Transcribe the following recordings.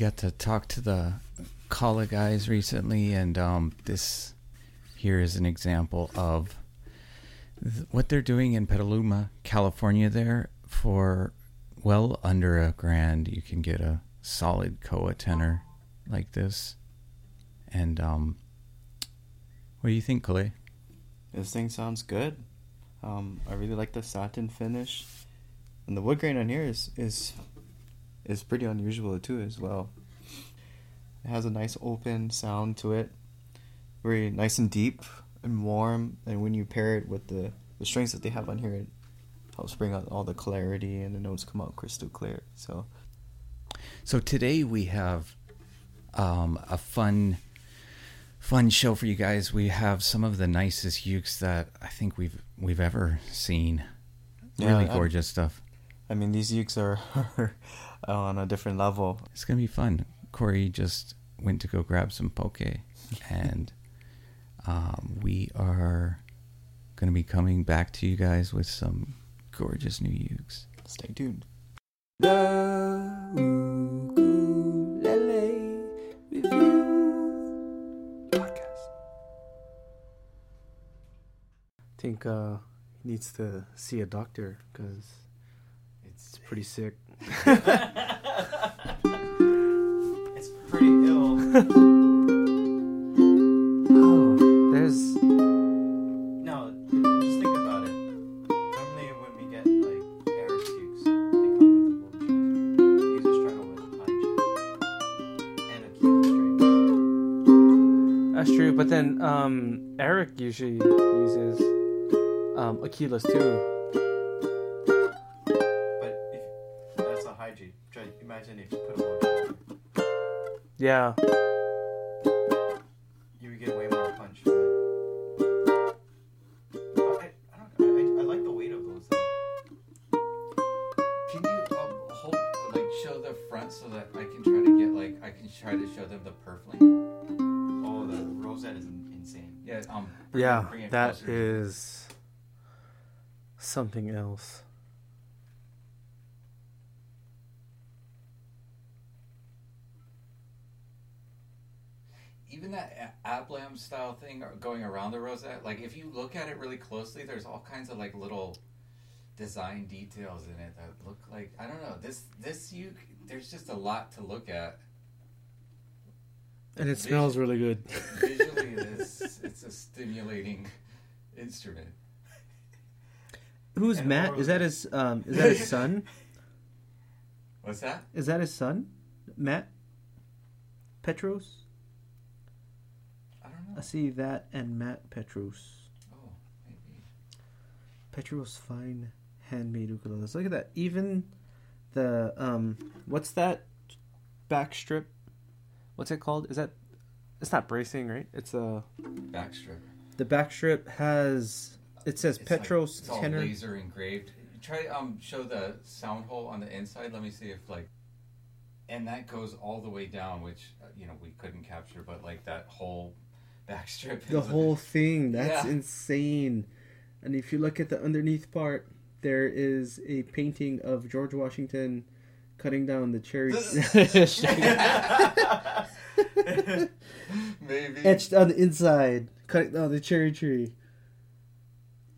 Got to talk to the Kala guys recently, and um, this here is an example of th- what they're doing in Petaluma, California. There for well under a grand, you can get a solid koa tenor like this. And um, what do you think, Clay? This thing sounds good. Um, I really like the satin finish, and the wood grain on here is is is pretty unusual too as well. It has a nice open sound to it, very nice and deep and warm. And when you pair it with the the strings that they have on here, it helps bring out all the clarity and the notes come out crystal clear. So So today we have um, a fun, fun show for you guys. We have some of the nicest ukes that I think we've we've ever seen. Yeah, Really I- gorgeous stuff. I mean, these ukes are on a different level. It's gonna be fun. Corey just went to go grab some poke, and um, we are gonna be coming back to you guys with some gorgeous new ukes. Stay tuned. The Ukulele Review Podcast. think uh, he needs to see a doctor because it's pretty sick. It's pretty ill. Oh, there's No, just think about it. Normally, when we get like they come with a blowjob. These are struggle with a punch and a that's true, but then um, Eric usually uses um, Aquilas too. Yeah, You would get way more punch. I, I, don't, I, I like the weight of those though. Can you um, hold like show the front so that I can try to get like I can try to show them the purfling? Oh, the rosette is insane. Yeah, um, bring yeah, bring that closer. is something else. Even that abalone style thing going around the rosette. Like if you look at it really closely, there's all kinds of like little design details in it that look like I don't know this this you there's just a lot to look at. And it smells really good. Visually, it is it's a stimulating instrument. Who's And Matt? Is that his um, is that his son? What's that? Is that his son? Matt Petros? I don't know. I see that and Matt Petros. Oh, maybe. Petros fine handmade ukuleles. Look at that. Even the um what's that back strip? What's it called? Is that it's not bracing, right? It's a back strip. the back strip has it says It's like- Petros it's all tenor. laser engraved. Try um show the sound hole on the inside. Let me see if like, and that goes all the way down, which uh, you know we couldn't capture, but like that whole backstrip. The whole thing. That's Yeah. insane. And if you look at the underneath part, there is a painting of George Washington cutting down the cherry maybe etched on the inside, cutting down the cherry tree.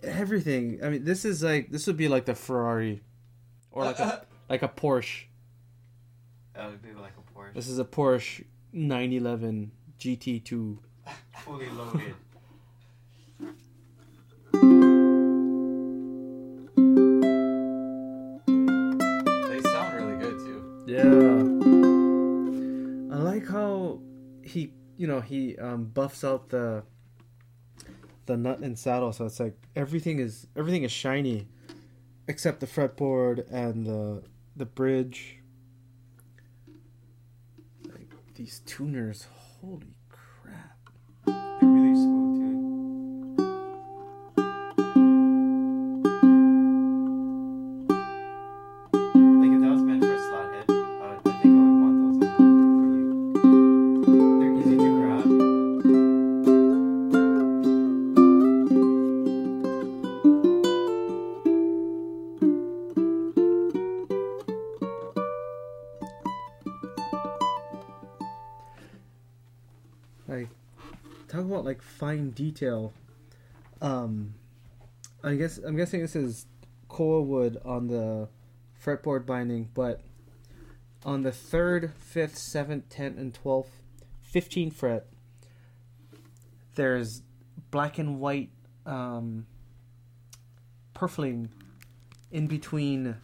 Everything. I mean, this is like this would be like the Ferrari, or like a like a Porsche. That would be like a Porsche. This is a Porsche 911 GT2. Fully loaded. they sound really good too. Yeah. I like how he, you know, he um, buffs out the the nut and saddle, so it's like everything is everything is shiny, except the fretboard and the the bridge. Like these tuners, holy detail. Um, I guess I'm guessing this is koa wood on the fretboard binding, but on the third, fifth, seventh, tenth, and twelfth, 15th fret, there's black and white um, purfling in between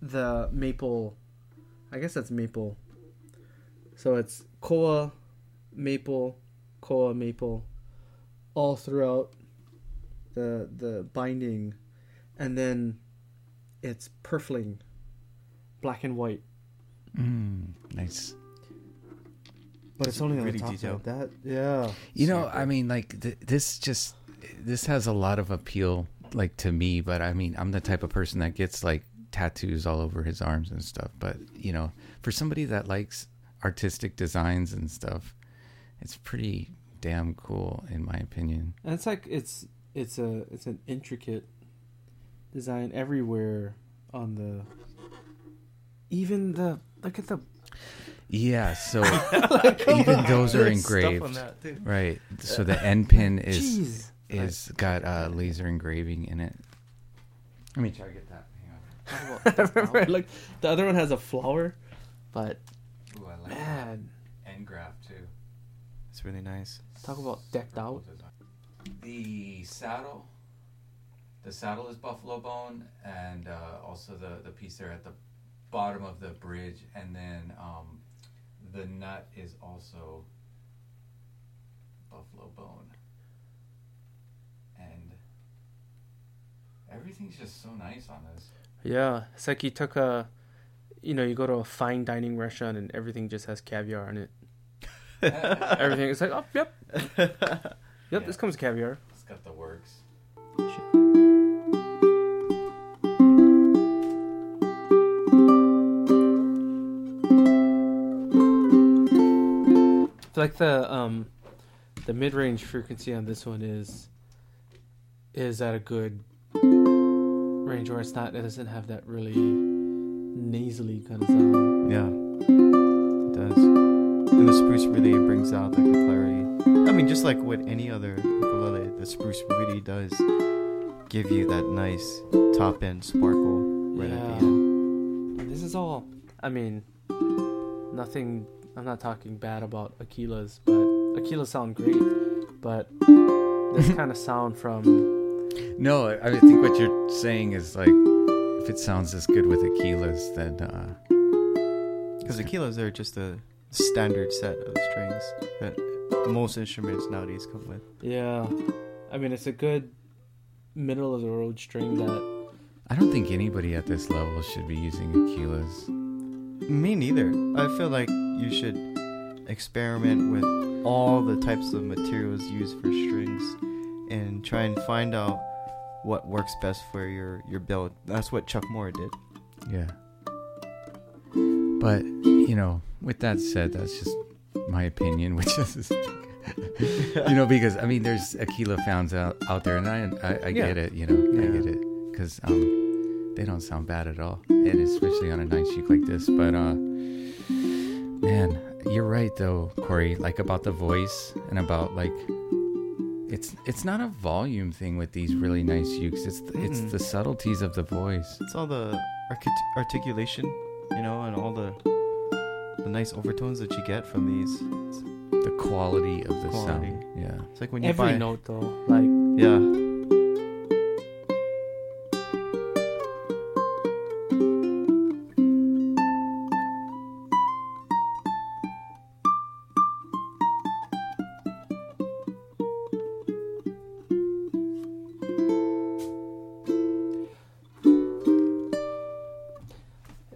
the maple. I guess that's maple. So it's koa, maple, koa, maple, all throughout the the binding, and then it's purfling, black and white. Mm, nice. But it's only on the top detailed. of that. Yeah. You know, Super. I mean, like th- this just this has a lot of appeal, like to me. But I mean, I'm the type of person that gets like tattoos all over his arms and stuff. But you know, for somebody that likes artistic designs and stuff, it's pretty damn cool, in my opinion. And it's like it's it's a it's an intricate design everywhere on the even the look at the Yeah. So even those are There's stuff engraved, on that, too. right? So the end pin is jeez. is got uh, laser engraving in it. Let me try to get that. Hang on. I remember like the other one has a flower, but Ooh, I like man, End graft too. It's really nice. Talk about decked out. The saddle, the saddle is buffalo bone, and uh, also the the piece there at the bottom of the bridge, and then um, the nut is also buffalo bone, and everything's just so nice on this. Yeah, it's like you took a, you know, you go to a fine dining restaurant and everything just has caviar on it. Everything is like, oh, yep, yep, Yeah. this comes with caviar. It's got the works. I feel like the um, the mid range frequency on this one is is at a good range where it's not. It doesn't have that really nasally kind of sound. Yeah, it does. And the spruce really brings out like the clarity. I mean, just like with any other ukulele, the spruce really does give you that nice top end sparkle right at the Yeah. end. This is all. I mean, nothing. I'm not talking bad about Aquila's, but Aquilas sound great. But this kind of sound from No, I I think what you're saying is like, if it sounds as good with Aquilas, then uh, Because the kilos are just a standard set of strings that most instruments nowadays come with. yeah. I mean, it's a good middle of the road string that I don't think anybody at this level should be using Aquilas. Me neither. I feel like you should experiment with all the types of materials used for strings and try and find out what works best for your, your build. That's what Chuck Moore did. Yeah. But, you know, with that said, that's just my opinion, which is, you know, because, I mean, there's Aquila fans out, out there, and I, I, I Yeah. get it, you know, I get it. Because um, they don't sound bad at all, and especially on a nice shoot like this. But, uh, man, you're right, though, Corey, like about the voice and about, like, it's it's not a volume thing with these really nice ukes. It's the, it's Mm-mm. the subtleties of the voice. It's all the artic- articulation, you know, and all the the nice overtones that you get from these. The quality of the Quality. sound. Yeah. it's like when you every buy. note though, like Yeah.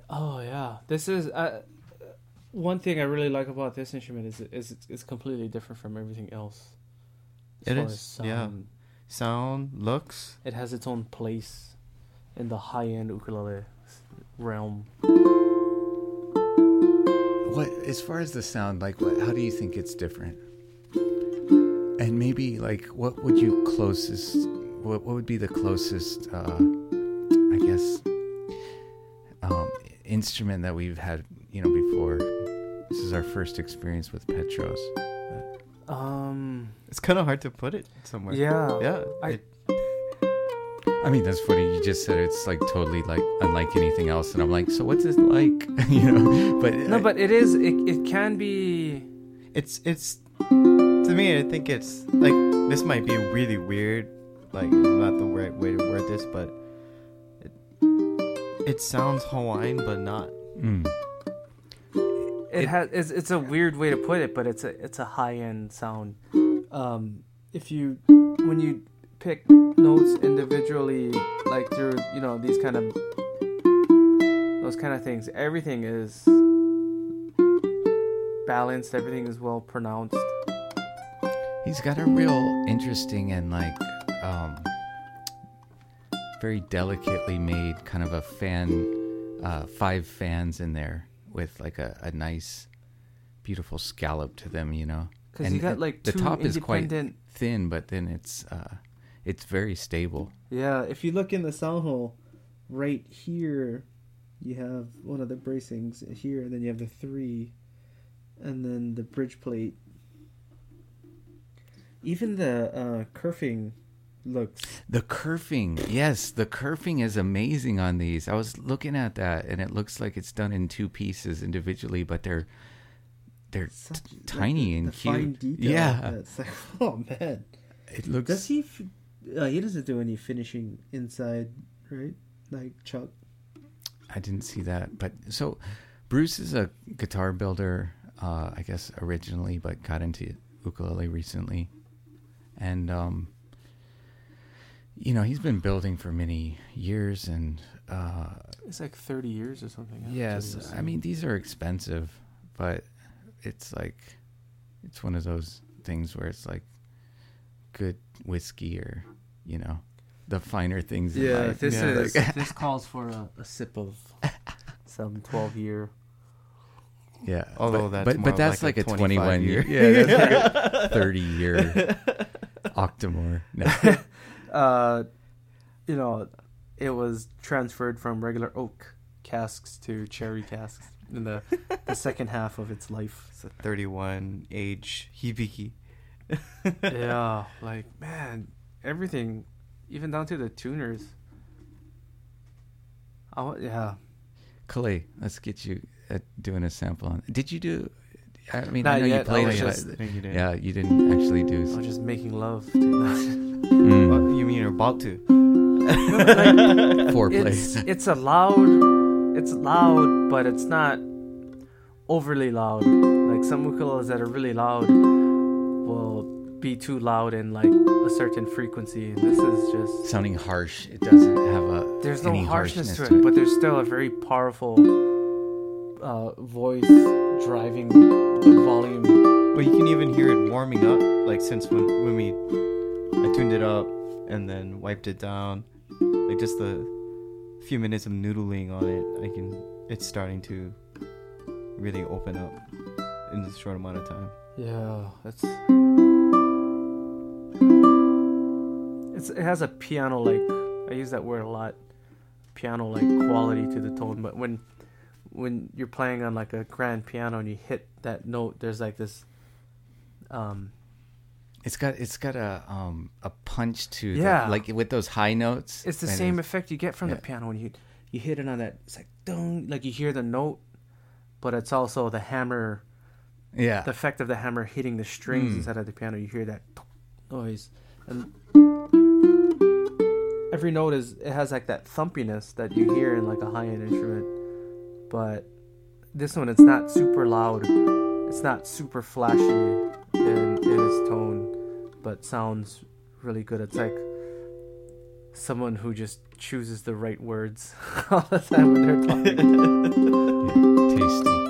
Oh yeah, this is uh, one thing I really like about this instrument is is it's, it's completely different from everything else. As It far is, as yeah. sound. Sound, looks. It has its own place in the high end ukulele realm. What as far as the sound, like what how do you think it's different? And maybe like what would you closest what what would be the closest uh I guess um instrument that we've had, you know, before. This is our first experience with Petros. Um, It's kind of hard to put it somewhere. Yeah. Yeah. I- it- I mean, that's funny. You just said it's like totally like unlike anything else, and I'm like, so what's it like? you know, but No, I- but it is. It, it can be. it's it's to me. I think it's like this might be really weird. Like not the right way to word this, but it, it sounds Hawaiian, but not. Mm. It, It- has. It's, it's a weird way to put it, but it's a it's a high end sound. Um, if you when you Pick notes individually, like through you know these kind of those kind of things. Everything is balanced. Everything is well pronounced. He's got a real interesting and like um, very delicately made kind of a fan, uh, five fans in there with like a, a nice, beautiful scallop to them. You know, Because And you got like the two top is quite- thin, but then it's uh, it's very stable. yeah, if you look in the sound hole, right here, you have one of the bracings here, and then you have the three, and then the bridge plate. Even the uh, kerfing looks The kerfing, yes, the kerfing is amazing on these. I was looking at that, and it looks like it's done in two pieces individually, but they're they're such t- like, tiny the, and the cute. Yeah. it's like oh man. It looks. Does he? F- uh, he doesn't do any finishing inside, right? Like Chuck. I didn't see that, but so Bruce is a guitar builder, uh, I guess originally, but got into ukulele recently, and um, you know he's been building for many years, and uh, It's like thirty years or something. huh? yes, I mean these are expensive, but it's like it's one of those things where it's like good whiskey or you know the finer things. in Yeah, life. this Yeah. is this calls for a, a sip of some twelve year. Yeah, Although but, that's but, more but that's like like, a a twenty-one year. year, yeah, that's like a thirty year octomore. No. Uh, you know, it was transferred from regular oak casks to cherry casks in the the second half of its life. It's a 31 age hibiki. yeah, like man, everything, even down to the tuners. Oh yeah, Clay, let's get you uh, doing a sample on. Did you do? I mean, Not I know yet, you played it. just- but- No, you yeah, you didn't actually do. I was just making love. To Mm, you mean you're about to? foreplay. it's it's a loud, it's loud, but it's not overly loud. Like some ukuleles that are really loud will be too loud in like a certain frequency. And this is just Sounding harsh. It doesn't have a. there's no any harshness, harshness to it, but there's still a very powerful uh, voice driving the volume. But you can even hear it warming up. Like since when when we I tuned it up and then wiped it down, like just the few minutes of noodling on it, I can. It's starting to really open up in this short amount of time. Yeah, it's it's it has a piano like I use that word a lot. Piano like quality to the tone, but when when you're playing on like a grand piano and you hit that note, there's like this um It's got it's got a um a punch to the- Yeah. like with those high notes. it's the same effect you get from the piano when you you hit it on that it's like dong like you hear the note but it's also the hammer Yeah, the effect of the hammer hitting the strings Mm. inside of the piano. You hear that noise, and every note is it has like that thumpiness that you hear in like a high end instrument. But this one, it's not super loud. It's not super flashy but sounds really good. It's like someone who just chooses the right words all the time when they're talking. Tasty.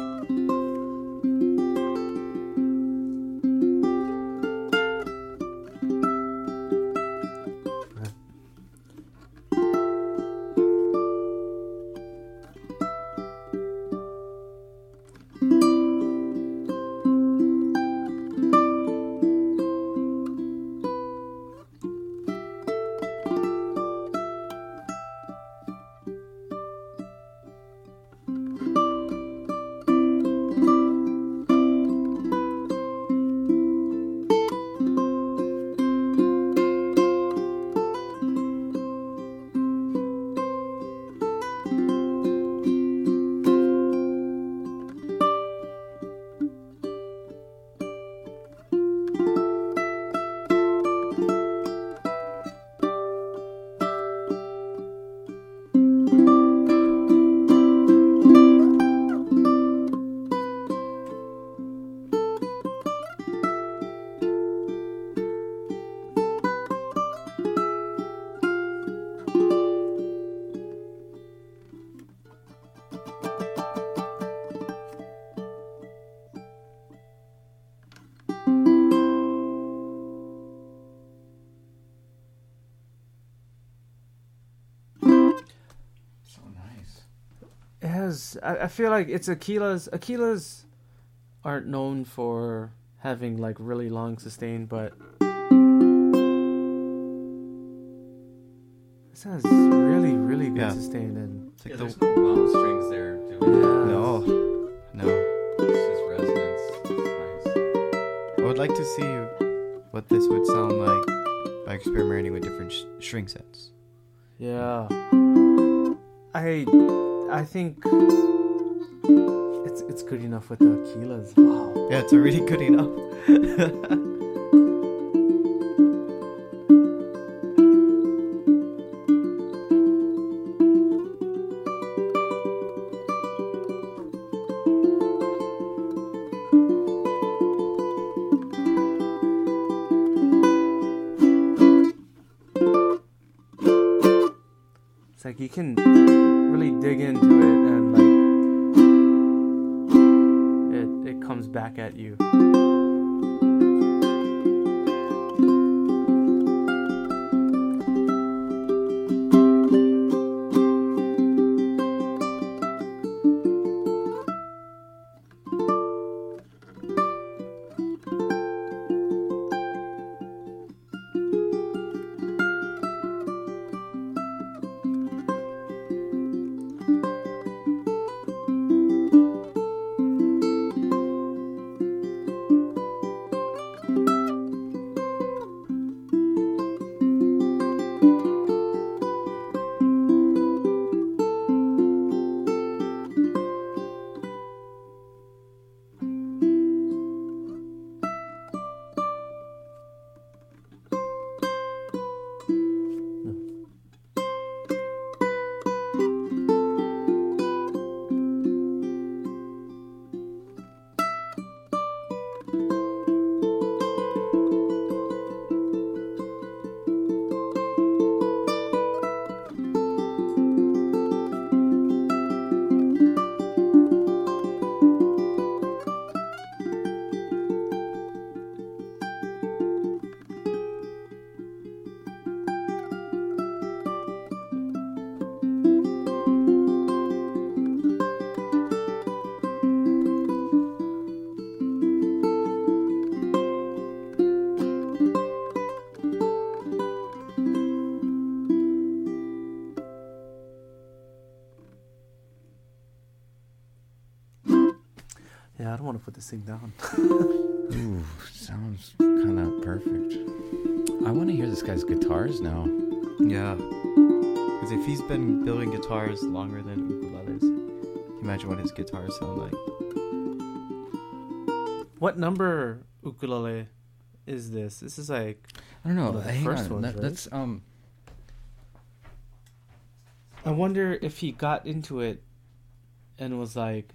I, I feel like it's Aquila's. Aquila's aren't known for having like really long sustain, but this has really, really good Yeah. sustain and It's like Yeah, the- there's no wound strings there. Doing Yeah. no, no. It's just resonance. It's nice. I would like to see what this would sound like by experimenting with different sh- string sets. yeah. I I think it's good enough with the Aquilas. Wow. Yeah, it's already good enough. It's like you can back at you. This thing down. Ooh, sounds kind of perfect. I want to hear this guy's guitars now. yeah. Because if he's been building guitars longer than ukuleles, imagine what his guitars sound like. What number ukulele is this? This is like I don't know. One the hang first on. ones, Let, right? Let's um. I wonder if he got into it and was like,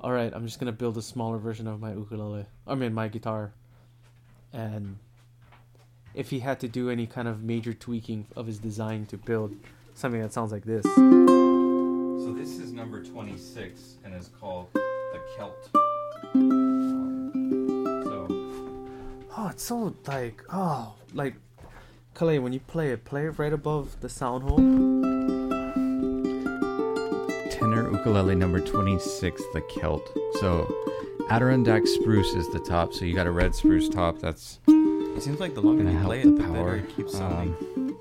"All right, I'm just gonna build a smaller version of my ukulele. I mean, my guitar." And if he had to do any kind of major tweaking of his design to build something that sounds like this. So this is number twenty-six and is called the Celt. So Oh, it's so like oh like Clay, when you play it, play it right above the sound hole. Ukulele number twenty-six, the Celt. So Adirondack spruce is the top. So you got a red spruce top. That's It seems like the longer gonna you help play the it, the power. better it keeps sounding. Um,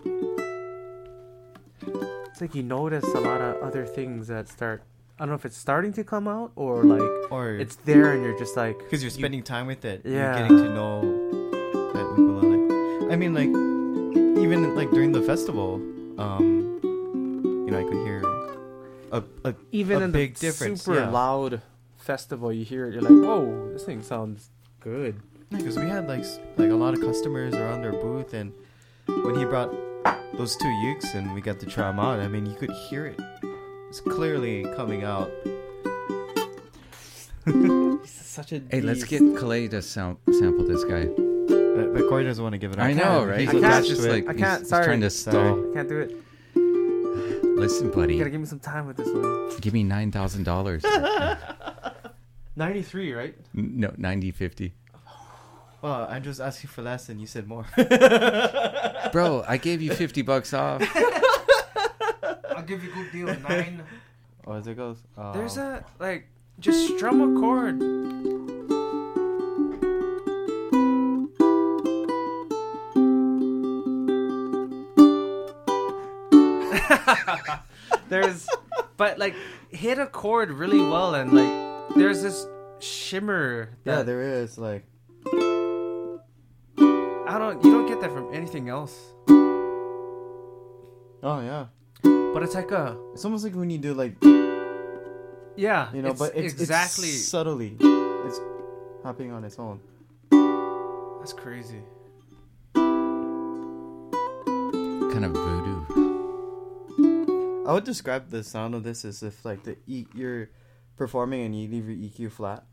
It's like you notice a lot of other things that start. I don't know if it's starting to come out or like or it's there and you're just like because you're you- spending time with it. Yeah. You're getting to know that ukulele. I mean, like even like during the festival, um, you know, I could hear a, a even a in big the difference, super yeah. loud festival, you hear it, you're like, whoa, this thing sounds good. because we had like like a lot of customers around our booth, and when he brought those two ukes and we got to try them out, I mean, you could hear it. It's clearly coming out. He's such a hey, let's get Clay to sound, sample this guy. But, but Corey doesn't want to give it. up. I know, right? He's I can't. just it. like I can't, he's sorry. trying to Sorry. stall. I can't do it. Listen, buddy. You buddy, gotta give me some time with this one. give me nine thousand dollars. 93, right? No, 90, 50. Well, I just asked you for less, and you said more. Bro, I gave you fifty bucks off. I'll give you a good deal. Nine. Oh, as it goes. Oh. There's a like just strum a chord. there's but like hit a chord really well and like there's this shimmer Yeah, there is like. I don't you don't get that from anything else. Oh yeah. But it's like a It's almost like when you do like yeah, you know, it's but it's exactly it's subtly. It's happening on its own. that's crazy. Kind of voodoo. I would describe the sound of this as if like the e- you're performing and you leave your EQ flat.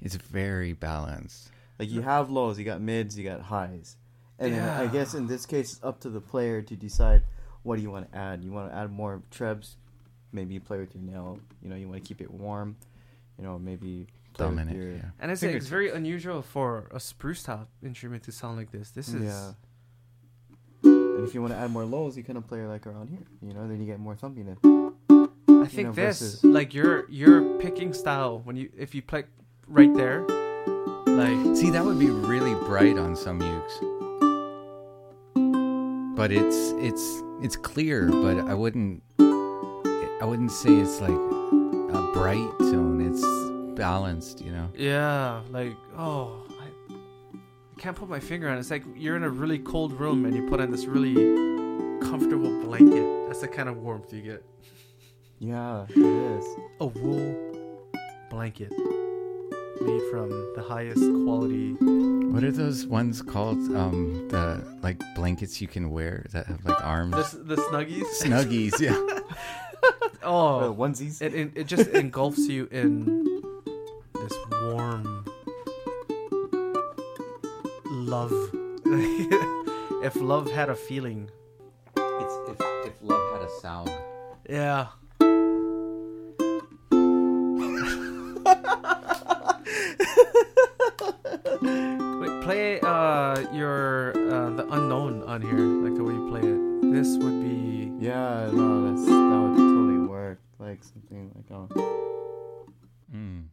It's very balanced. Like you have lows, you got mids, you got highs, and then I Yeah. guess in this case it's up to the player to decide what do you want to add. You want to add more trebs, maybe you play with your nail. You know, you want to keep it warm. You know, maybe play Dominant. with your Yeah. And it's Fingers. it's very unusual for a spruce top instrument to sound like this. This is yeah. And if you want to add more lows, you kind of play like around here. You know, then you get more thumpiness. I think know, this versus- like your your picking style when you if you play right there, like See, that would be really bright on some ukes. But it's it's it's clear, but I wouldn't I wouldn't say it's like a bright tone. It's balanced, you know. yeah, like oh I, I can't put my finger on it. It's like you're in a really cold room and you put on this really comfortable blanket. That's the kind of warmth you get. Yeah, it is. A wool blanket made from the highest quality. What are those ones called? Um, the like blankets you can wear that have like arms. The, the snuggies. Snuggies, yeah. Oh, onesies. it, it it just engulfs you in this warm love. if love had a feeling, It's if, if love had a sound. yeah. Wait, play uh your uh the unknown on here, like the way you play it. This would be Yeah, no, that's that would totally work. Like something like oh. Mm.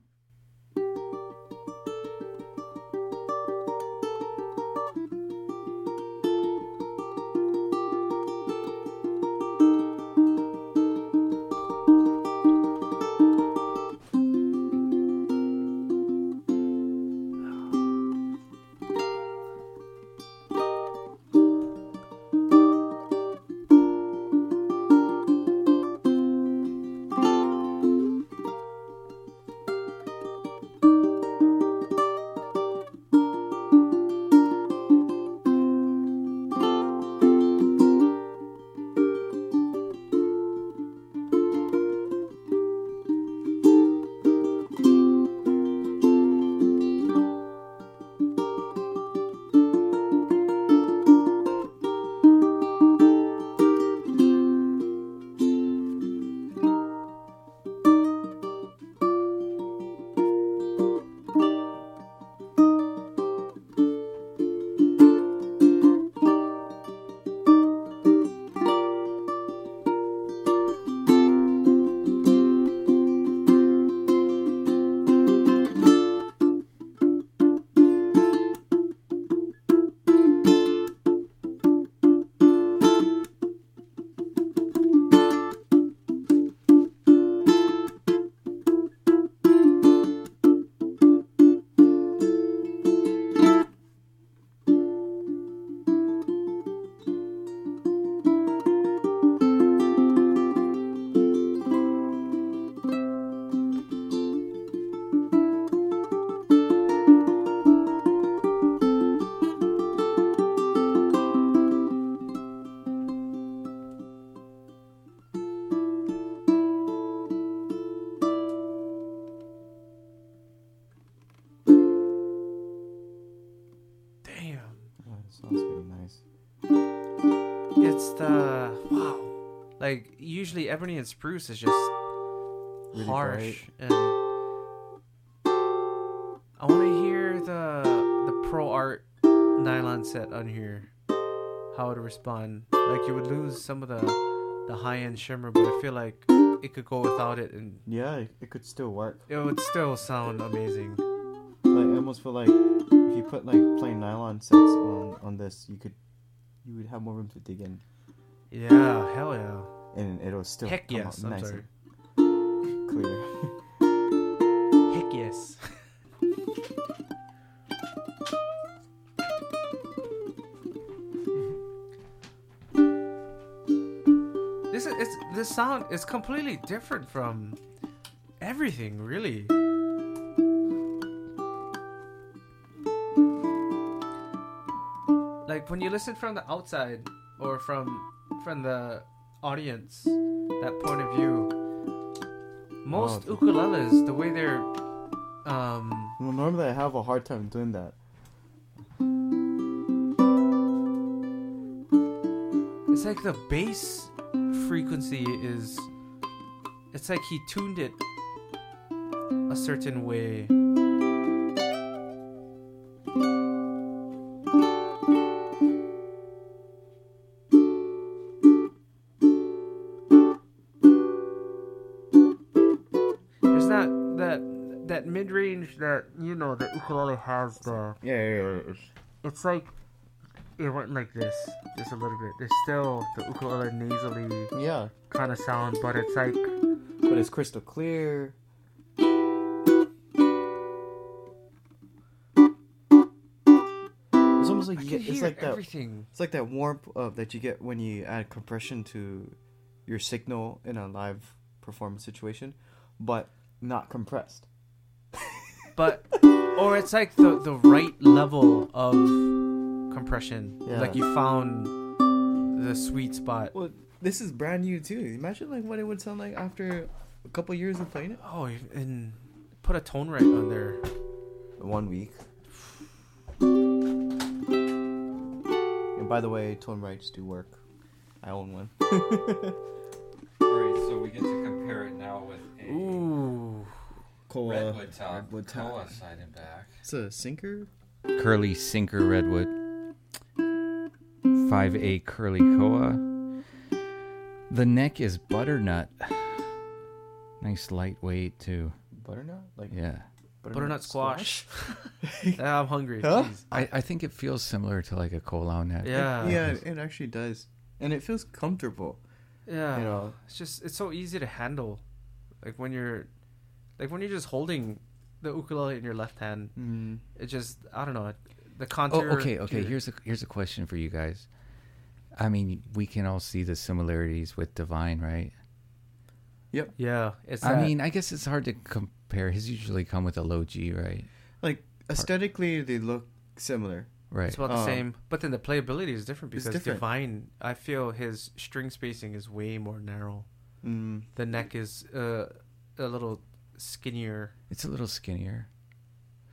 Ebony and spruce is just Really harsh and I want to hear the the Pro-Arte nylon set on here. How it would respond. Like you would lose some of the the high end shimmer, but I feel like it could go without it, and Yeah, it, it could still work. it would still sound amazing. Like I almost feel like if you put like plain nylon sets on on this, you could you would have more room to dig in, Yeah, hell yeah. And it'll still Heck come yes. out I'm nice sorry. and clear. Heck yes. this is it's, this sound is completely different from everything, really. Like when you listen from the outside or from from the audience, that point of view. Most ukuleles, the way they're um well, normally I have a hard time doing that. It's like the bass frequency is. It's like he tuned it a certain way. You know the ukulele has the Yeah, yeah, yeah. it's like it went like this just a little bit. There's still the ukulele nasally Yeah, kind of sound, but it's like but it's crystal clear. It's almost like you can get, it's like that. everything. It's like that warmth uh, that you get when you add compression to your signal in a live performance situation, but not compressed. But or it's like the the right level of compression. Yeah. Like you found the sweet spot. Well, this is brand new too. Imagine like what it would sound like after a couple years of playing it. Oh, and put a ToneRite on there. One week. And by the way, ToneRites do work. I own one. All right, so we get to compare it now with a Ooh. Koa. redwood top, redwood top. koa side and back. It's a sinker. Curly Sinker Redwood. 5A Curly Koa. The neck is butternut. Nice lightweight too. Butternut? Like Yeah. Butternut squash. Ah, I'm hungry. Huh? Jeez. I, I think it feels similar to like a koa neck. Yeah. yeah, it actually does. And it feels comfortable. Yeah. You know. It's just it's so easy to handle. Like when you're like when you're just holding the ukulele in your left hand, Mm. it just I don't know, the contour. Oh, contour okay, okay. Here's a here's a question for you guys. I mean, we can all see the similarities with Divine, right? Yep. Yeah, it's I that- mean, I guess it's hard to compare. His usually come with a low G, right? Like aesthetically, they look similar. Right. It's about the Um, same, but then the playability is different it's because different. Divine, I feel his string spacing is way more narrow. Mm. The neck is uh, a little skinnier, It's a little skinnier.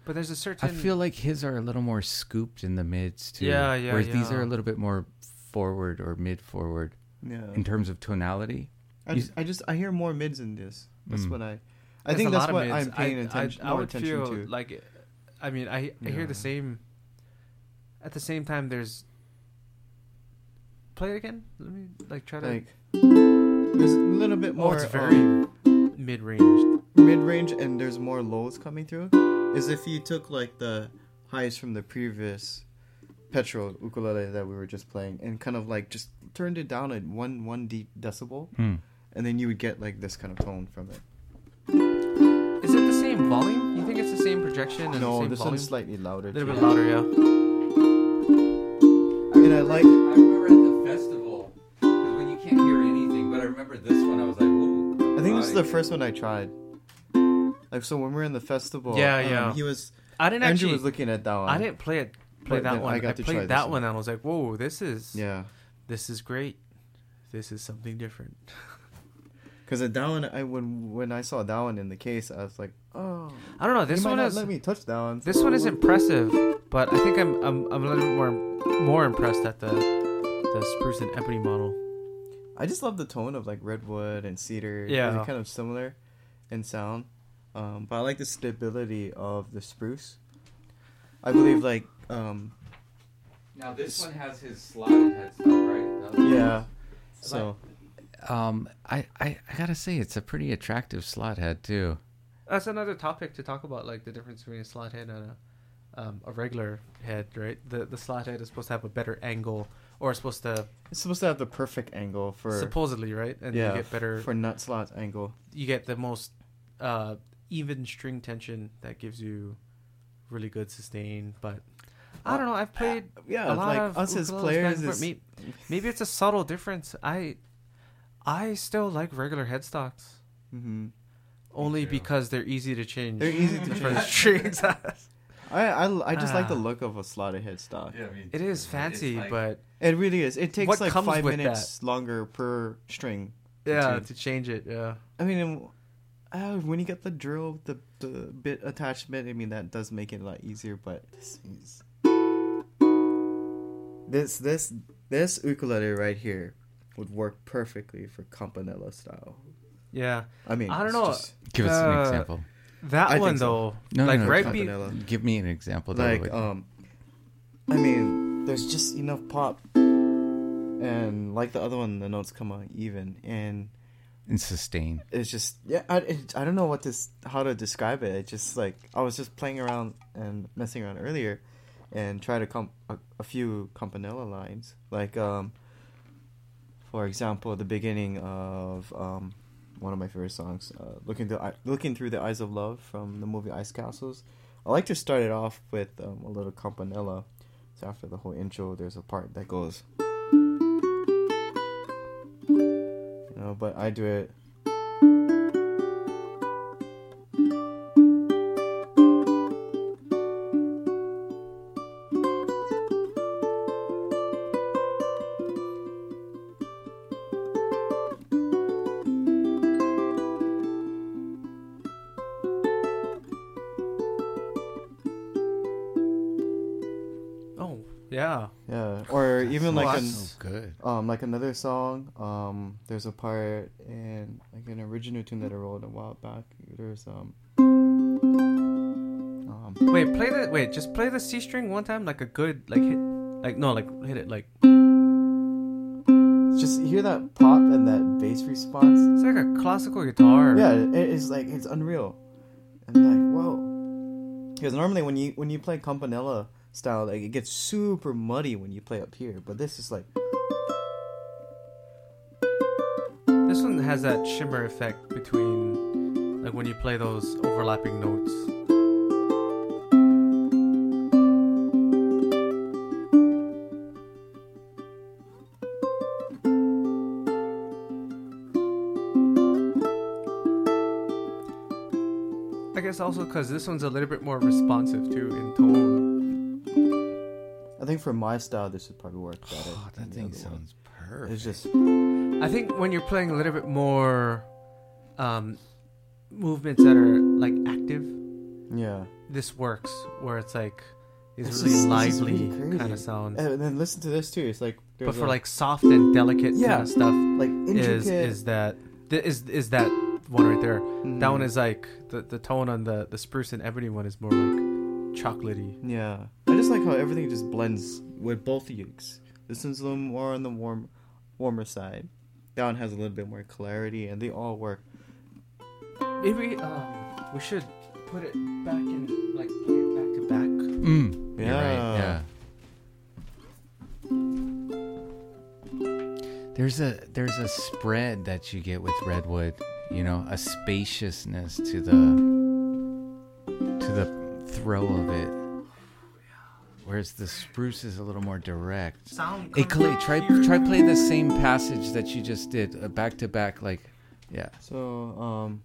but there's a certain. I feel like his are a little more scooped in the mids too. Yeah, yeah, Whereas these are a little bit more forward or mid forward Yeah. in terms of tonality. I just, I just, I hear more mids in this. That's Mm. what I. I there's think that's what. I'm paying I, attention, I, I more would attention feel to. like, I mean, I I hear the same. At the same time, there's. Play it again. Let me like try to. Like, there's a little bit oh, more it's very um, mid-range. mid-range, and there's more lows coming through. Is if you took like the highs from the previous Petros ukulele that we were just playing, and kind of like just turned it down at one one de- decibel, Hmm. and then you would get like this kind of tone from it. Is it the same volume? You think it's the same projection and the No, same this volume? one's slightly louder. a little too. bit louder, yeah. I And I like. I remember at the festival because when you can't hear anything, but I remember this one. I was like, ooh. I think this is the first one I tried. Like so, when we were in the festival, Yeah, um, yeah. He was I didn't Andrew actually. was looking at that one. I didn't play it. Play that one. I I, got to try played that one. one, and I was like, "Whoa, this is Yeah, this is great. This is something different." because that one, I when when I saw that one in the case, I was like, oh, I don't know. This one is let me touch that one. this one is impressive, but I think I'm I'm, I'm a little bit more more impressed at the the spruce and ebony model. I just love the tone of like redwood and cedar. Yeah. they're kind of similar in sound, um, but I like the stability of the spruce. I believe like um, Now this one has his slotted headstock, right? yeah, so um, I, I I gotta say it's a pretty attractive slot head too. That's another topic to talk about, like the difference between a slot head and a um, a regular head, right? The the slot head is supposed to have a better angle, or it's supposed to It's supposed to have the perfect angle for supposedly, right? And yeah you get better, for nut slot angle. you get the most uh, even string tension that gives you really good sustain. But I don't know. I've played Yeah, a lot like of us as players is Maybe, maybe it's a subtle difference. I I still like regular headstocks hmm only because they're easy to change. They're easy to for the change. strings. I, I I just like the Ah. look of a slotted headstock. I mean, it is fancy, but It really is. It takes like five with minutes longer per string. yeah, change. to change it, yeah. I mean, uh, when you get the drill, the the bit attachment, I mean that does make it a lot easier. But this is this this this ukulele right here would work perfectly for campanella style. Yeah. I mean, I don't know. just Give us an Uh, example. That I one so. though, No, like no, no, right be- Give me an example. though, like with- um, I mean, there's just enough pop, and like the other one, the notes come out even, and and sustain. it's just yeah I, it, I don't know what this how to describe it. It's just like i was just playing around and messing around earlier and tried to come a, a few campanella lines. Like um for example the beginning of um one of my favorite songs uh, looking through looking through the eyes of love from the movie ice castles. I like to start it off with um, a little campanella. So after the whole intro there's a part that goes know but i do it Oh, yeah. Yeah, or even like an good. um like another song. Um, there's a part in like an original tune that I wrote a while back. There's um. um Wait, play the wait, just play the C string one time like a good like hit like no, like hit it like just hear that pop and that bass response. it's like a classical guitar. Yeah, it's like it's unreal, and like whoa. Because normally when you when you play campanella style, like it gets super muddy when you play up here, but this is like has that shimmer effect between like when you play those overlapping notes. I guess also because this one's a little bit more responsive too in tone. I think for my style this would probably work better. Oh, that thing other one. sounds perfect. It's just I think when you're playing a little bit more um, movements that are like active, yeah. this works. Where it's like these It's really just lively really kind of sounds, And then listen to this too. It's like but for a- like soft and delicate Yeah, kind of stuff, like is intricate. is that th- is is that one right there? That one Mhm. is like the the tone on the the spruce and ebony one is more like chocolatey. Yeah, I just like how everything just blends with both ukes. This one's a little more on the warm, warmer side. That one has a little bit more clarity, and they all work. Maybe um, we should put it back in like play it back to back. Mm, you're right. Yeah. Yeah. There's a there's a spread that you get with redwood. You know, a spaciousness to the to the throw of it. Whereas the spruce is a little more direct. Sound. Hey comes Clay, try try play the same passage that you just did, uh, back to back, like, yeah. So, um,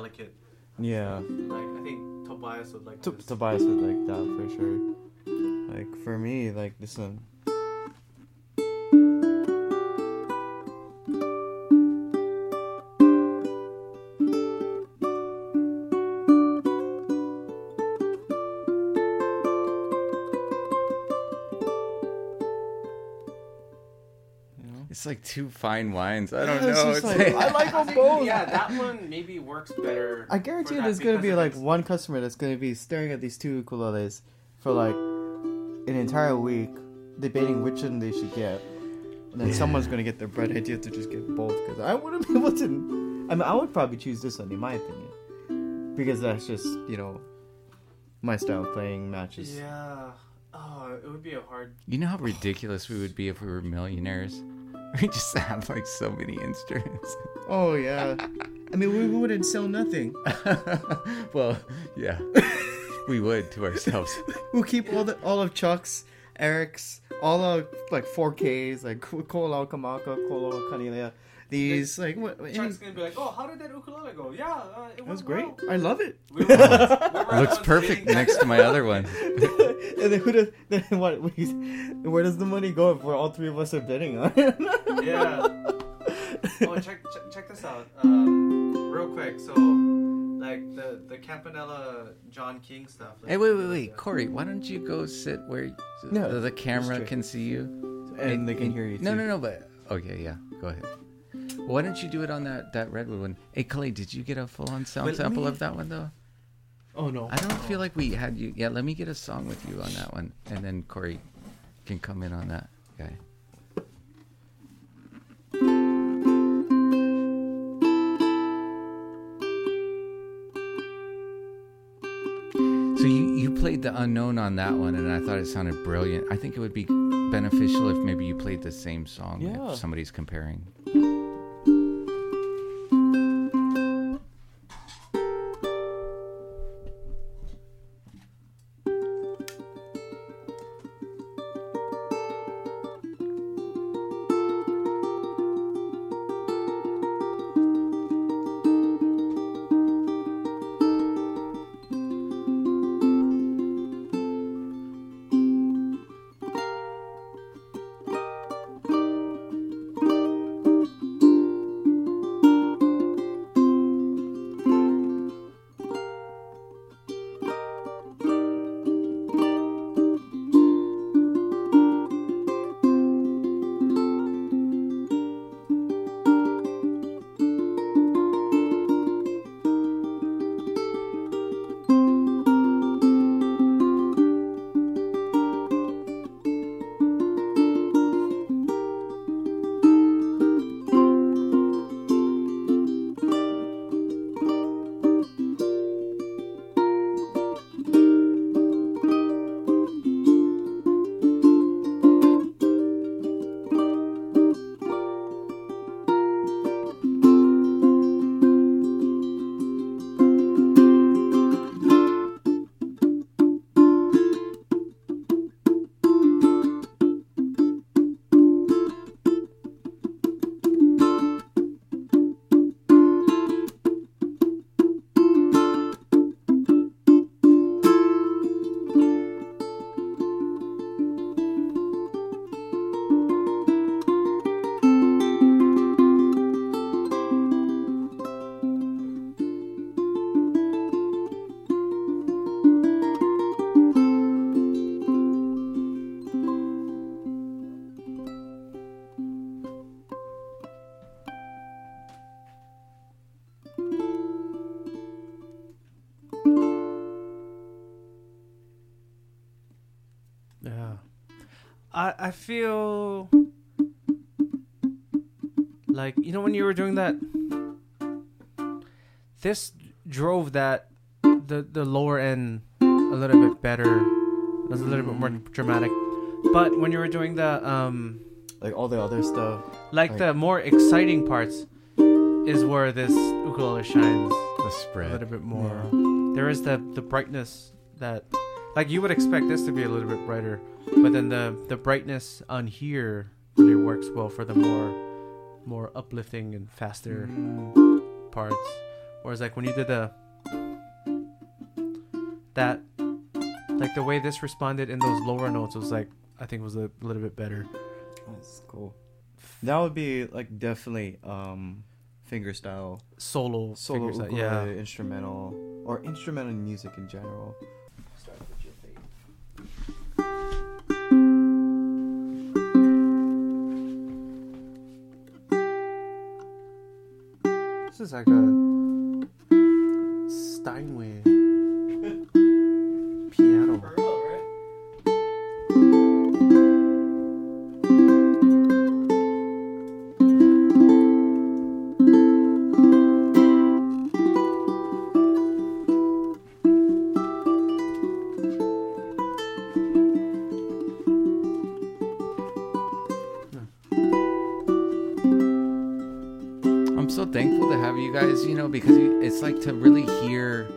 delicate. yeah, Like I think Tobias would like T-. Tobias would like that for sure. Like for me, like this one. Like two fine wines. I don't Yeah, know. It's like- like- I like I them both. Yeah, that one maybe works better. I guarantee you there's gonna be like makes- one customer that's gonna be staring at these two ukuleles for like an entire week, debating which one they should get. And then Yeah. someone's gonna get their bright idea to just get both because I wouldn't be able to. I mean, I would probably choose this one in my opinion because that's just you know my style of playing matches. Yeah. Oh, it would be a hard. You know how ridiculous we would be if we were millionaires? We just have like so many instruments. Oh yeah. I mean, we wouldn't sell nothing. well, yeah. we would to ourselves. We'll keep all the all of Chuck's, Eric's, all of like 4Ks, like Kola Kamaka, Kola Kanilea. These like what? any- Chuck's gonna be like, "Oh, how did that ukulele go? Yeah, uh, it That was great. well." I love it. We were, we Looks perfect next to my other one. and then who does? Then what? we- Where does the money go if we're all three of us are bidding on it? Yeah. Oh, check, check check this out. Um, real quick. So, like the the Campanella John King stuff. Like, Hey, wait, wait, wait, Corey. Why don't you go sit where No, the, the camera can see you and they can hear you. No, too. no, no. But okay, yeah. Go ahead. Why don't you do it on that that redwood one? Hey, Clay, did you get a full on sound Wait, let sample me- of that one though? Oh no. I don't feel like we had you. Yeah, let me get a song with you on that one, and then Corey can come in on that guy. So you you played the unknown on that one, and I thought it sounded brilliant. I think it would be beneficial if maybe you played the same song Yeah. if somebody's comparing. Yeah. I I feel like you know when you were doing that this drove that the the lower end a little bit better. It was a little bit more dramatic. But when you were doing the um Like all the other stuff. like Like- the more exciting parts is where this ukulele shines The spread a little bit more. There is the the brightness that like you would expect this to be a little bit brighter, but then the the brightness on here really works well for the more more uplifting and faster parts. Whereas like when you did the that like the way this responded in those lower notes was like I think was a little bit better. That's cool. That would be like definitely um finger style, Solo, solo out- ukulele, yeah. instrumental, or instrumental music in general. This is like a Steinway because like to really hear.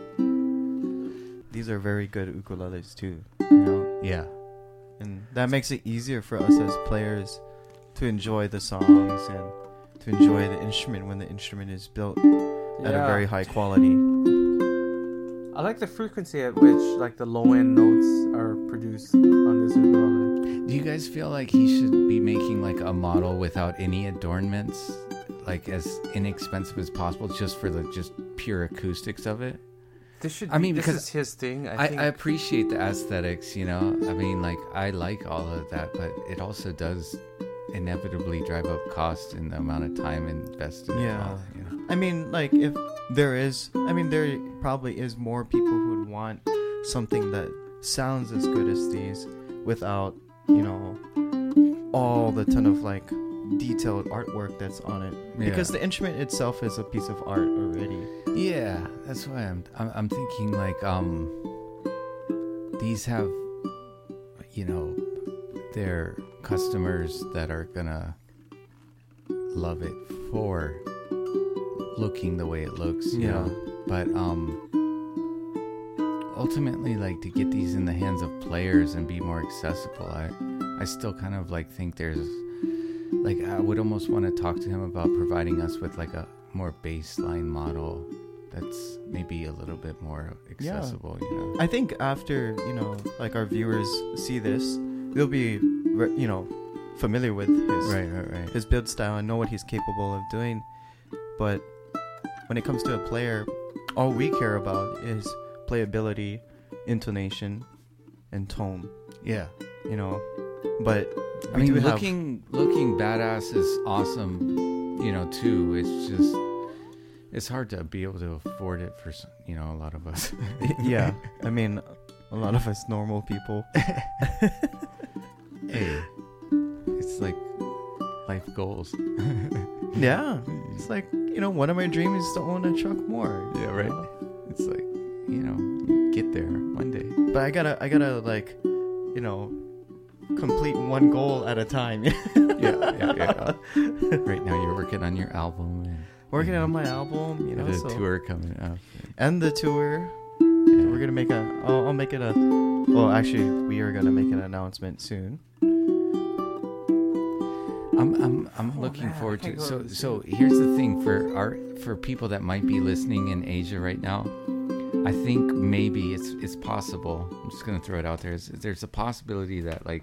These are very good ukuleles too. You know, Yeah. and that makes it easier for us as players to enjoy the songs and to enjoy the instrument when the instrument is built at a very high quality. I like the frequency at which like the low end notes are produced on this ukulele. Do you guys feel like he should be making like a model without any adornments, like as inexpensive as possible, just for the just pure acoustics of it? This should. I mean, this because is his thing. I, I, think I appreciate the aesthetics, you know. I mean, like I like all of that, but it also does inevitably drive up cost in the amount of time invested. Yeah. as well, you know? I mean, like if there is, I mean, there probably is more people who would want something that sounds as good as these without, you know, all the ton of like detailed artwork that's on it. Because the instrument itself is a piece of art already. Yeah, that's why I'm, I'm I'm thinking like um these have you know their customers that are gonna love it for looking the way it looks, you Yeah. know. But um ultimately like to get these in the hands of players and be more accessible, I I still kind of like think there's like I would almost want to talk to him about providing us with like a more baseline model that's maybe a little bit more accessible, you know. I think after, you know, like our viewers see this, they'll be, you know, familiar with his Right, right, right. his build style and know what he's capable of doing. But when it comes to a player, all we care about is playability, intonation, and tone. Yeah. You know, but I mean, do have- looking looking badass is awesome, you know. Too. It's just it's hard to be able to afford it for you know a lot of us. yeah. I mean, a lot of us normal people. hey, it's like life goals. Yeah, it's like you know, one of my dreams is to own a truck more. Yeah, right. It's like you know, get there one day. But I gotta, I gotta like, you know, complete one goal at a time. Yeah, yeah, yeah. right now, you're working on your album Working on my album, you got know, a so tour coming up. and the tour. Yeah. We're gonna make a. I'll, I'll make it a. Well, actually, we are gonna make an announcement soon. I'm I'm I'm Oh, looking man, forward to go so so here's the thing for our for people that might be listening in Asia right now I think maybe it's it's possible I'm just gonna throw it out there is there's a possibility that like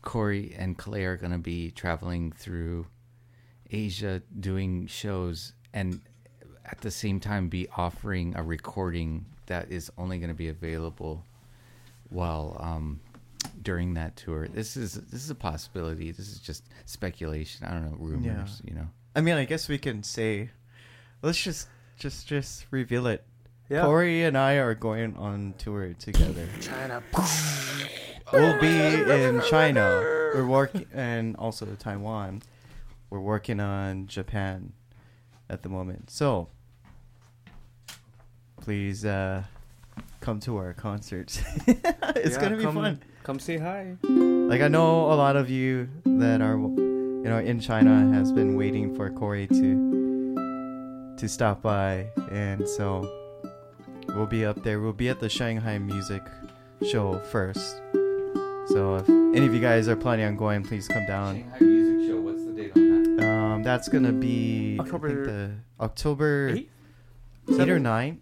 Corey and Clay are gonna be traveling through Asia doing shows and at the same time be offering a recording that is only going to be available while um, during that tour. This is this is a possibility. This is just speculation. I don't know rumors. You know. I mean, I guess we can say, let's just, just, just reveal it. Yeah. Corey and I are going on tour together. China. we'll be in China. We're working, and also Taiwan. We're working on Japan at the moment. So, please uh, come to our concerts. it's Yeah, gonna be come- fun. Come say hi. Like I know a lot of you that are, you know, in China has been waiting for Corey to to stop by, and so we'll be up there. We'll be at the Shanghai Music Show first. So if any of you guys are planning on going, please come down. Shanghai that's gonna be I think October the October Eight? eight or Seven? nine.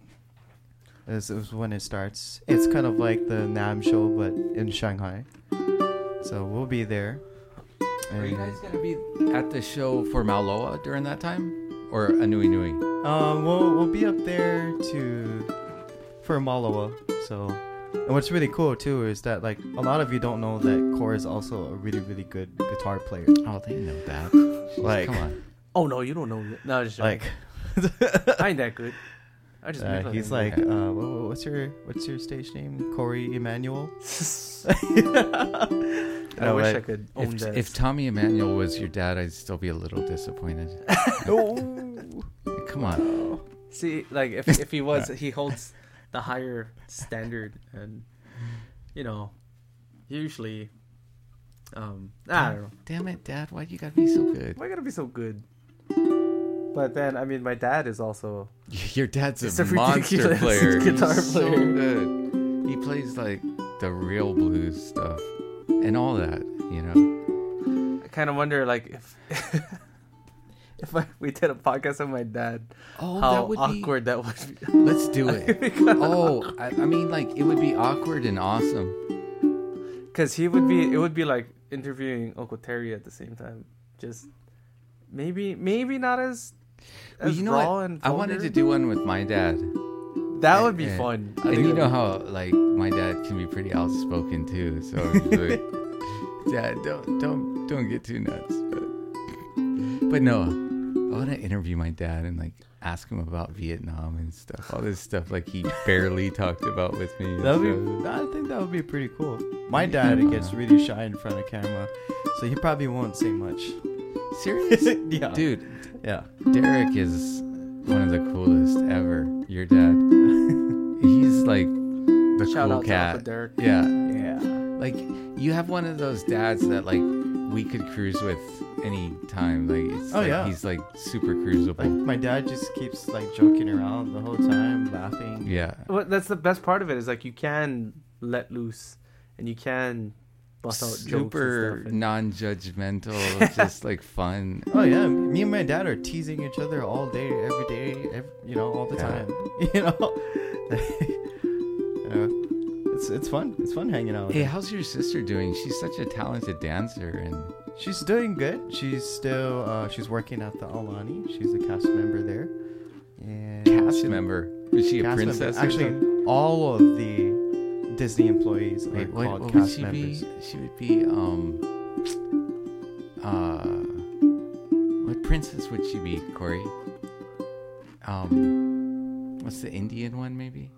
Is, is when it starts. It's kind of like the NAMM show, but in Shanghai. So we'll be there. Are you guys gonna be at the show for Maloa during that time, or Anuenue? Um, we'll we'll be up there to for Malawa. So, and what's really cool too is that like a lot of you don't know that Corey is also a really really good guitar player. Oh, they know that. Like Come on. Oh no, you don't know. that. No, just joking. like I ain't that good. I just Uh, like he's a- like, uh, wha- wha- what's your what's your stage name? Corey Emmanuel. I No, wish I could own If, that. if Tommy Emmanuel was your dad, I'd still be a little disappointed. oh. Come on. See, like if if he was, he holds the higher standard, and you know, usually, um, I don't know. Damn it, Dad. Why do you gotta be so good? Why gotta be so good? But then, I mean, my dad is also Your dad's a, a monster player. guitar He's so player. good. He plays like the real blues stuff and all that. You know. I kind of wonder, like, if if I, we did a podcast with my dad, Oh, how that would awkward that would be. be. Let's do it. oh, I, I mean, like it would be awkward and awesome. Because he would be, it would be like interviewing Uncle Terry at the same time. Just maybe, maybe not as, Well, as you know raw what? and I wanted to do one with my dad. That would be and- fun. I And you know how like my dad can be pretty outspoken too. So like, Dad, don't don't don't get too nuts. But but no, I want to interview my dad and like ask him about Vietnam and stuff. All this stuff like he barely talked about with me. That would stuff. be. I think that would be pretty cool. My Yeah. dad gets really shy in front of camera, so he probably won't say much. serious, yeah, dude. Yeah. Derek is one of the coolest ever. Your dad, he's like the Shout cool out cat. Uncle Derek. Yeah, Yeah. like you have one of those dads that like we could cruise with any time. Like it's Oh, like yeah. he's like super cruisable. Like my dad just keeps like joking around the whole time, laughing. yeah. Well, that's the best part of it is like you can let loose and you can bust out jokes Super and non-judgmental, just like fun. Oh yeah, me and my dad are teasing each other all day, every day, every, you know, all the Yeah. time. You know, Yeah. it's fun. It's fun hanging out. With Hey, her. how's your sister doing? She's such a talented dancer, and She's doing good. She's still uh, she's working at the Aulani. She's a cast member there. And cast member. Is she a princess? Actually, something? all of the Disney employees are Wait, what, called what would cast she members. be? She would be um. Uh, what princess would she be, Corey? Um, what's the Indian one? Maybe.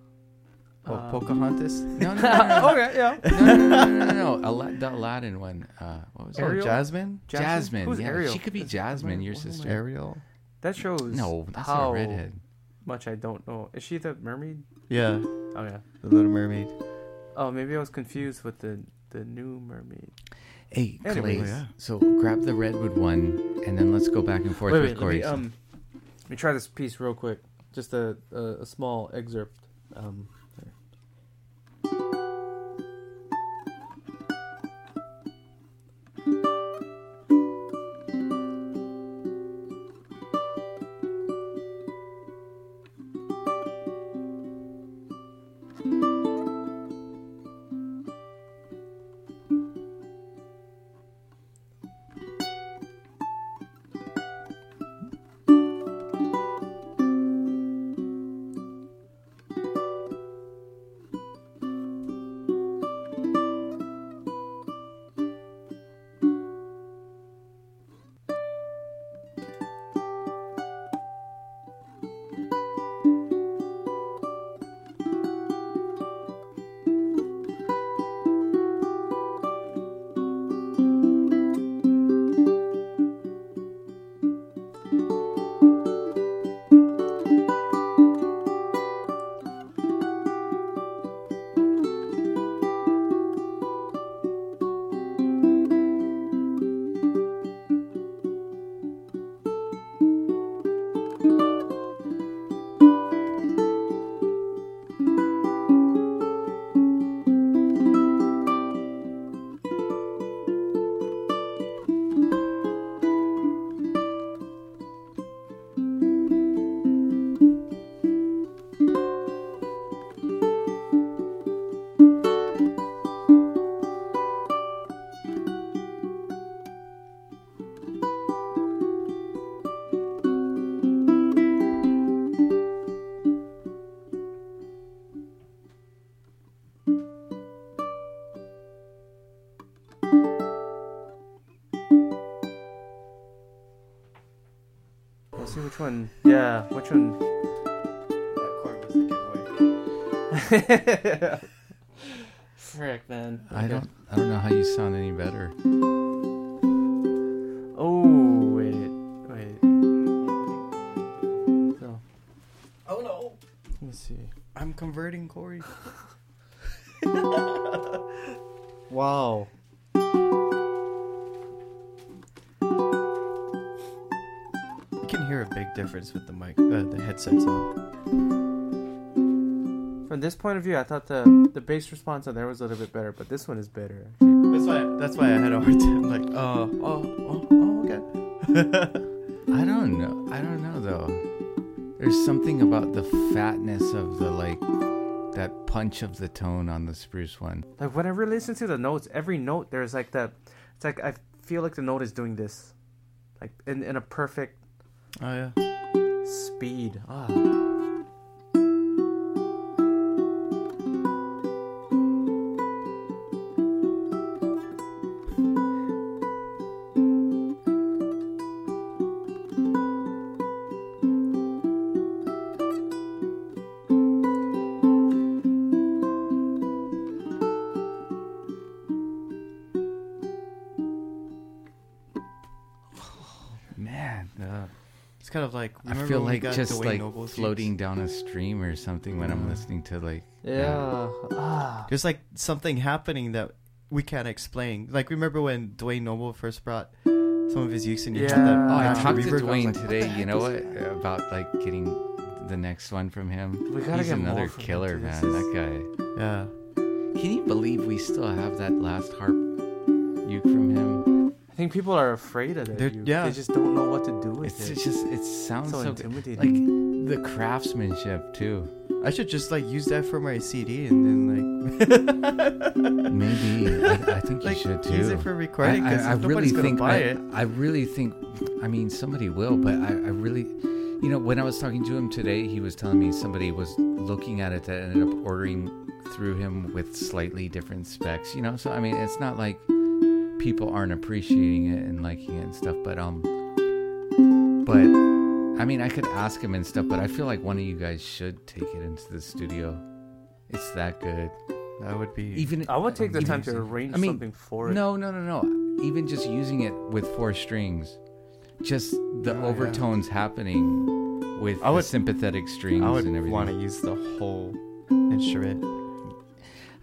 Oh, Uh, Pocahontas. No, no, no, no, no. okay, yeah. no, no, no, no, no, no. Ala- the Aladdin one. Uh, what was it? Ariel? Jasmine. Jasmine. Who's yeah, Ariel? she could be Jasmine, your what am I- sister. Ariel. That shows No, that's how a redhead. much I don't know. Is she the mermaid? Yeah, Oh yeah. the Little Mermaid. Oh, maybe I was confused with the the new mermaid. Hey, Anyway, Clay. yeah. So grab the redwood one, and then let's go back and forth wait, with wait, let Corey. me, um, let me try this piece real quick. Just a a, a small excerpt. Um, there. Which one? Yeah, which one? That chord was the giveaway. Frick, man. I don't I don't know how you sound any better. Oh wait, wait. So Oh no! let me see. I'm converting Corey. Wow. Difference with the mic, uh, the headsets on. From this point of view, I thought the the bass response on there was a little bit better, but this one is better. Actually. That's why. That's why I had a hard time. Like, oh, oh, oh, oh okay. I don't know. I don't know though. There's something about the fatness of the like that punch of the tone on the spruce one. Like whenever I listen to the notes, every note there's like that. It's like I feel like the note is doing this, like in in a perfect oh yeah. Speed. Ah. Got just Dwayne like Noble seats? floating down a stream or something when I'm listening to like Yeah. Ah. There's like something happening that we can't explain. Like remember when Dwayne Noble first brought some of his use and you had Yeah. that Oh, I talked to reverb, I was Dwayne like, today. You know what that? about like getting the next one from him? We gotta He's get another from killer, too. This man. That guy. Yeah. Can you believe we still have that last harp uke from him? I think people are afraid of it. They're- yeah. They just don't know what to do with It's it. just it sounds so so, intimidating. like the craftsmanship too. I should just like use that for my CD and then like Maybe I, I think you like should too. use it for recording I, because I, I nobody's really gonna think buy I, it. I really think I mean somebody will, but I, I really you know when I was talking to him today, he was telling me somebody was looking at it that ended up ordering through him with slightly different specs. You know, so I mean it's not like people aren't appreciating it and liking it and stuff, but um, but I mean I could ask him and stuff, but I feel like one of you guys should take it into the studio. It's that good. That would be Even I would take the time to arrange I mean, something for it. No, no, no, no. Even just using it with four strings, just the Oh, yeah. overtones happening with I the would- sympathetic strings I would and everything. want to use the whole instrument.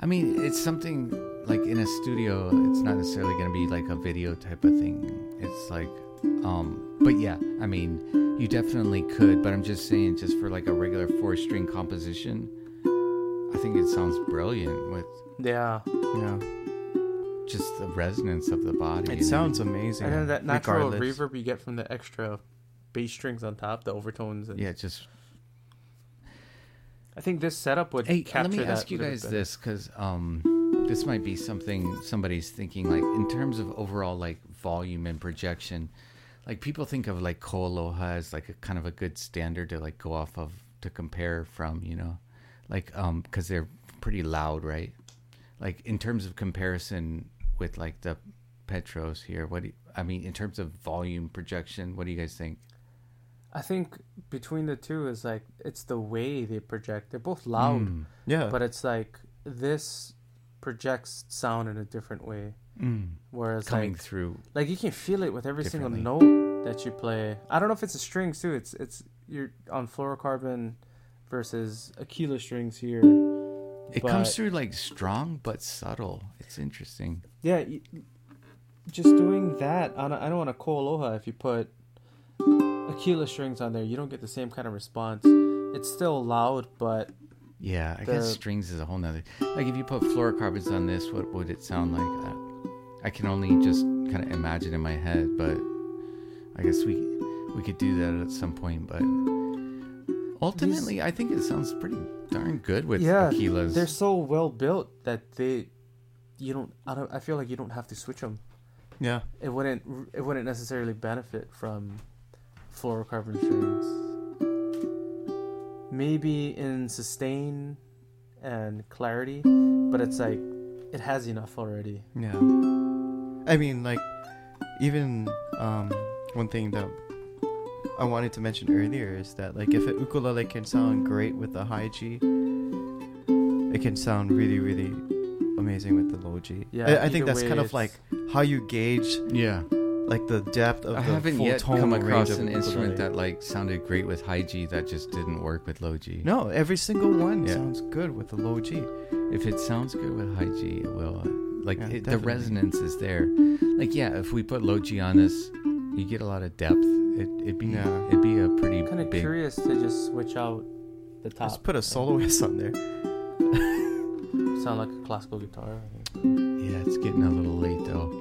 I mean, it's something like in a studio. It's not necessarily going to be like a video type of thing. It's like, um, but yeah. I mean, you definitely could. But I'm just saying, just for like a regular four string composition, I think it sounds brilliant with Yeah. Yeah, just the resonance of the body. it and sounds amazing. And then that natural regardless. reverb you get from the extra bass strings on top, the overtones. And Yeah, just I think this setup would Hey, capture let me that ask you guys this because um, this might be something somebody's thinking like in terms of overall like volume and projection. Like people think of like Koaloha as like a kind of a good standard to like go off of to compare from, you know, like um because they're pretty loud, right? Like in terms of comparison with like the Petros here, what do you, I mean in terms of volume projection, what do you guys think? I think between the two is like it's the way they project. They're both loud, Mm, Yeah, but it's like this projects sound in a different way. mm. Whereas coming like through. like you can feel it with every single note that you play. I don't know if it's the strings too. It's it's you're on fluorocarbon versus Aquila strings here. It but- comes through like strong but subtle. It's interesting. Yeah, just doing that on a, I don't want a Koaloha. If you put Aquila strings on there, you don't get the same kind of response. It's still loud, but Yeah, I The- guess strings is a whole nother. Like if you put fluorocarbons on this, what would it sound like? I, I can only just kind of imagine in my head, but I guess we we could do that at some point. But ultimately, I think it sounds pretty darn good with yeah, Aquilas. they're so well built that they you don't. I don't. I feel like you don't have to switch them. yeah. It wouldn't. It wouldn't necessarily benefit from fluorocarbon strings. Maybe in sustain and clarity, but it's like it has enough already. Yeah. I mean, like, even um, one thing that I wanted to mention earlier is that like if an ukulele can sound great with the high G, it can sound really really amazing with the low G. Yeah, I, I think that's kind of like how you gauge Yeah. Like the depth of I the haven't full yet tone come range across of an instrument that like sounded great with high G that just didn't work with low G. No, every single one Yeah. sounds good with the low G. If it sounds good with high G, it will. Uh, like Yeah, it, the resonance is there. Like yeah, if we put low G on this, you get a lot of depth. It, it'd be Yeah. it'd be a pretty kind of big. curious to just switch out the top. Just put a soloist on there. Sound like a classical guitar. Yeah, it's getting a little late though.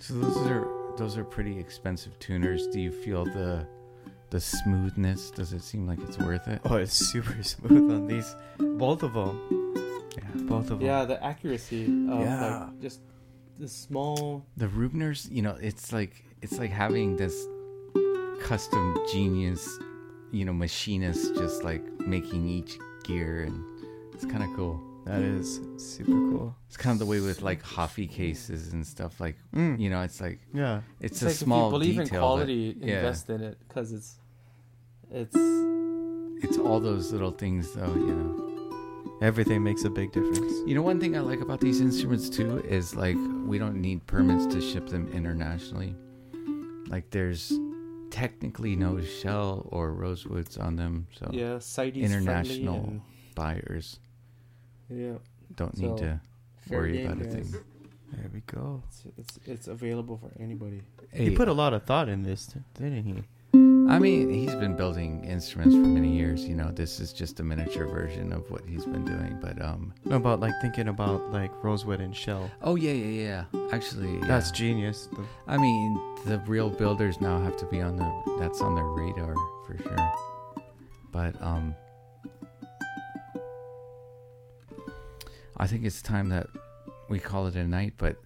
So those are those are pretty expensive tuners. Do you feel the the smoothness? Does it seem like it's worth it? Oh, it's super smooth on these, both of them. Yeah. Both of them. Yeah, the accuracy of Yeah. like just the small. The Rubners, you know, it's like it's like having this custom genius, you know, machinist just like making each gear, and it's kind of cool. That is super cool. It's kind of the way with like Hoffee cases and stuff. Like, Mm. you know, it's like Yeah. it's, It's a like small if you believe detail. in but yeah. invest in it because it's it's it's all those little things, though. You know. Everything makes a big difference. You know, one thing I like about these instruments too is like we don't need permits to ship them internationally. Like, there's technically no shell or rosewoods on them, so yeah, CITES international buyers and, yeah, don't need to worry game, about a thing. There we go. It's, it's it's available for anybody. He put a lot of thought in this, didn't he? I mean, he's been building instruments for many years. You know, this is just a miniature version of what he's been doing. But um, No, about like thinking about like rosewood and shell. oh yeah, yeah, yeah. Actually, That's yeah. genius. The- I mean, the real builders now have to be on the that's on their radar for sure. But um I think it's time that we call it a night, but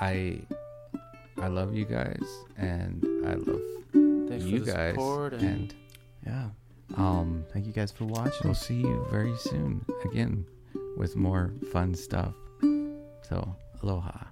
I I love you guys and I love Thanks you guys and, and yeah. um Thank you guys for watching. we'll see you very soon again with more fun stuff. So, aloha.